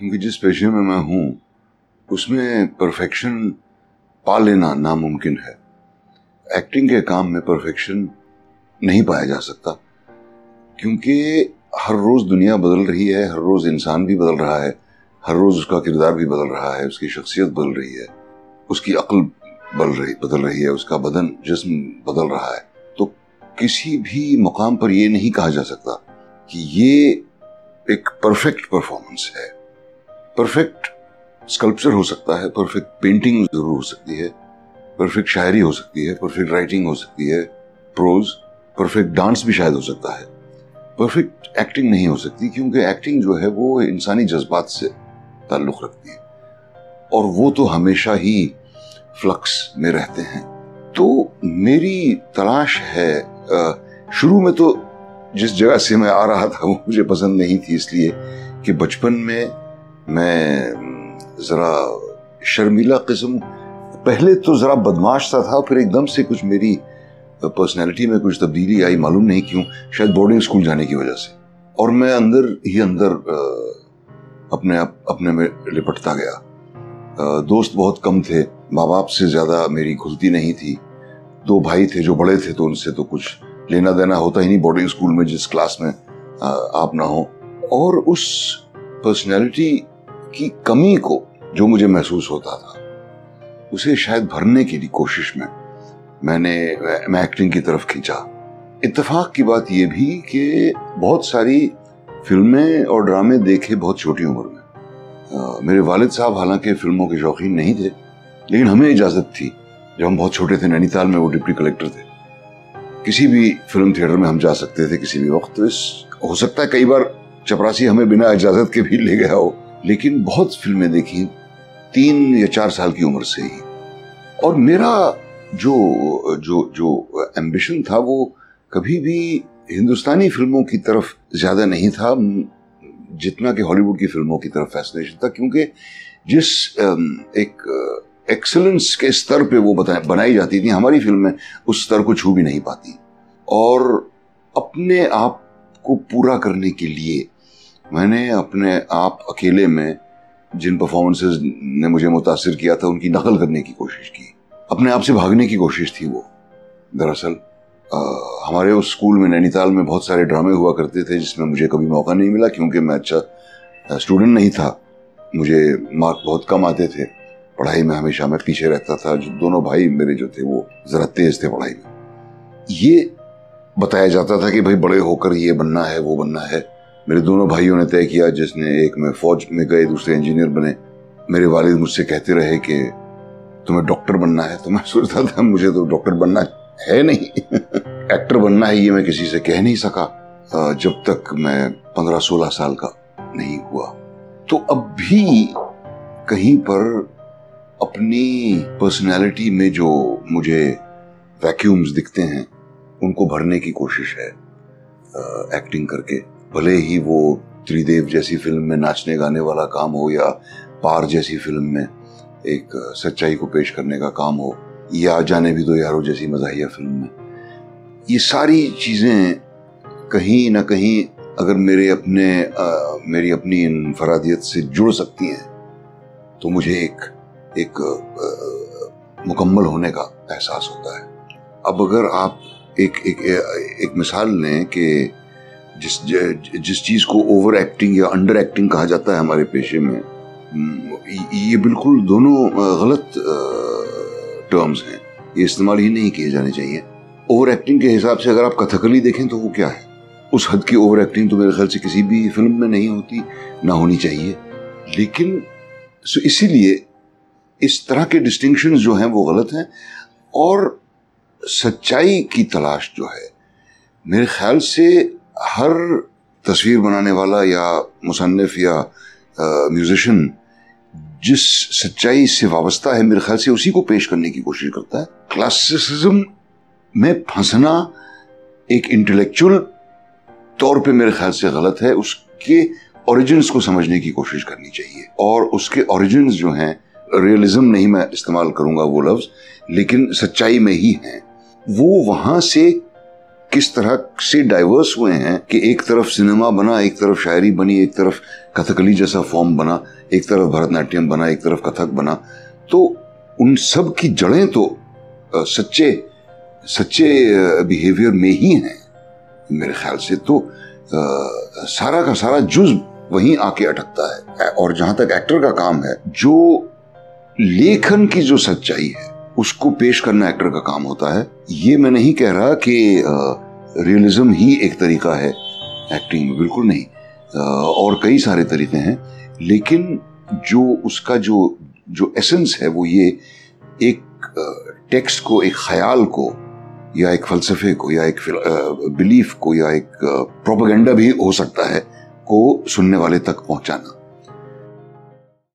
क्योंकि जिस पेशे में मैं हूँ, उसमें परफेक्शन पा लेना नामुमकिन है। एक्टिंग के काम में परफेक्शन नहीं पाया जा सकता, क्योंकि हर रोज दुनिया बदल रही है, हर रोज इंसान भी बदल रहा है, हर रोज उसका किरदार भी बदल रहा है, उसकी शख्सियत बदल रही है, उसकी अक्ल बदल रही बदल रही है, उसका बदन, जिस्म बदल रहा है। तो किसी भी मुकाम पर यह नहीं कहा जा सकता कि ये एक परफेक्ट परफॉर्मेंस है। परफेक्ट स्कल्पचर हो सकता है, परफेक्ट पेंटिंग ज़रूर हो सकती है, परफेक्ट शायरी हो सकती है, परफेक्ट राइटिंग हो सकती है, प्रोज, परफेक्ट डांस भी शायद हो सकता है। परफेक्ट एक्टिंग नहीं हो सकती क्योंकि एक्टिंग जो है वो इंसानी जज्बात से ताल्लुक रखती है। और वो तो हमेशा ही फ्लक्स में रहते हैं। तो मेरी तलाश है शुरू में तो जिस जगह से मैं आ रहा था वो मुझे पसंद नहीं थी इसलिए कि बचपन में मैं, ज़रा शर्मीला किस्म, पहले तो ज़रा बदमाश सा था, फिर एकदम से कुछ मेरी पर्सनैलिटी में कुछ तब्दीली आई, मालूम नहीं क्यों, शायद बोर्डिंग स्कूल जाने की वजह से। और मैं अंदर ही अंदर अपने आप, अपने में लिपटता गया। दोस्त बहुत कम थे माँ बाप से ज़्यादा मेरी खुलती नहीं थी। दो भाई थे जो बड़े थे तो उनसे तो कुछ लेना देना होता ही नहीं बोर्डिंग स्कूल में, जिस क्लास में आप ना हो। और उस पर्सनैलिटी की कमी को जो मुझे महसूस होता था उसे शायद भरने की कोशिश में मैंने मैं एक्टिंग की तरफ़ खींचा। इत्तेफाक की बात यह भी कि बहुत सारी फ़िल्में और ड्रामे देखे बहुत छोटी उम्र में। आ, मेरे वालिद साहब हालाँकि फ़िल्मों के शौकीन नहीं थे लेकिन हमें इजाज़त थी जब हम बहुत छोटे थे नैनीताल में वो डिप्टी कलेक्टर थे। किसी भी फ़िल्म थिएटर में हम जा सकते थे किसी भी वक्त। तो इस हो सकता है कई बार चपरासी हमें बिना इजाज़त के भी ले गया हो। लेकिन बहुत फ़िल्में देखी तीन या चार साल की उम्र से ही। और मेरा जो जो जो एम्बिशन था, वो कभी भी हिंदुस्तानी फ़िल्मों की तरफ़ ज़्यादा नहीं था जितना कि हॉलीवुड की फ़िल्मों की तरफ़ फैसिनेशन था, क्योंकि जिस एक एक्सलेंस के स्तर पे वो बनाई जाती थी, हमारी फ़िल्में उस स्तर को छू भी नहीं पाती। और अपने आप को पूरा करने के लिए मैंने अपने आप अकेले में जिन परफॉर्मेंसेस ने मुझे मुतासर किया था, उनकी नकल करने की कोशिश की। अपने आप से भागने की कोशिश थी वो। दरअसल हमारे उस स्कूल में नैनीताल में बहुत सारे ड्रामे हुआ करते थे, जिसमें मुझे कभी मौका नहीं मिला क्योंकि मैं अच्छा स्टूडेंट नहीं था। मुझे मार्क बहुत कम आते थे। पढ़ाई में हमेशा मैं पीछे रहता था। जो दोनों भाई मेरे जो थे, वो ज़रा तेज थे पढ़ाई में। ये बताया जाता था कि भाई बड़े होकर ये बनना है, वो बनना है। मेरे दोनों भाइयों ने तय किया, जिसने एक में फौज में गए, दूसरे इंजीनियर बने। मेरे वालिद मुझसे कहते रहे कि तुम्हें डॉक्टर बनना है। तो मैं सोचता था, मुझे तो डॉक्टर बनना है नहीं। एक्टर बनना है ये मैं किसी से कह नहीं सका। जब तक मैं पंद्रह सोलह साल का नहीं हुआ। तो अब भी कहीं पर अपनी पर्सनालिटी में जो मुझे वैक्यूम्स दिखते हैं, उनको भरने की कोशिश है एक्टिंग करके। भले ही वो त्रिदेव जैसी फ़िल्म में नाचने गाने वाला काम हो या पार जैसी फ़िल्म में एक सच्चाई को पेश करने का काम हो या जाने भी दो यारो जैसी मजाहिया फ़िल्म में। ये सारी चीज़ें कहीं ना कहीं अगर मेरे अपने आ, मेरी अपनी इनफरादियत से जुड़ सकती हैं तो मुझे एक एक आ, मुकम्मल होने का एहसास होता है। अब अगर आप एक एक एक एक मिसाल लें कि जिस जिस चीज़ को ओवर एक्टिंग या अंडर एक्टिंग कहा जाता है हमारे पेशे में ये बिल्कुल दोनों गलत टर्म्स हैं। ये इस्तेमाल ही नहीं किए जाने चाहिए। ओवर एक्टिंग के हिसाब से अगर आप कथकली देखें तो वो क्या है? उस हद की ओवर एक्टिंग तो मेरे ख्याल से किसी भी फ़िल्म में नहीं होती, ना होनी चाहिए। लेकिन इसीलिए इस तरह के डिस्टिंक्शन जो हैं वो गलत हैं और सच्चाई की तलाश जो है, मेरे ख्याल से हर तस्वीर बनाने वाला या मुसनफ़ या म्यूजिशियन जिस सच्चाई से वाबस्ता है, मेरे ख्याल से उसी को पेश करने की कोशिश करता है। क्लासिसिज्म में फंसना एक इंटेलेक्चुअल तौर पे मेरे ख्याल से गलत है। उसके ओरिजिन्स को समझने की कोशिश करनी चाहिए। और उसके ओरिजिन्स जो हैं रियलिज्म नहीं मैं इस्तेमाल करूँगा वो लफ्ज, लेकिन सच्चाई में ही हैं। वो वहाँ से किस तरह से डाइवर्स हुए हैं कि एक तरफ़ सिनेमा बना एक तरफ़ शायरी बनी एक तरफ़ कथकली जैसा फॉर्म बना एक तरफ़ भरतनाट्यम बना एक तरफ़ कथक बना। तो उन सब की जड़ें तो सच्चे सच्चे बिहेवियर में ही हैं मेरे ख्याल से तो आ, सारा का सारा जुज वहीं आके अटकता है। और जहाँ तक एक्टर का काम है जो लेखन की जो सच्चाई है उसको पेश करना एक्टर का काम होता है। ये मैं नहीं कह रहा कि रियलिज्म ही एक तरीका है एक्टिंग में बिल्कुल नहीं। आ, और कई सारे तरीके हैं लेकिन जो उसका जो जो एसेंस है वो ये एक टेक्स्ट को एक ख्याल को या एक फलसफे को या एक बिलीफ को या एक प्रोपागेंडा भी हो सकता है को सुनने वाले तक पहुंचाना।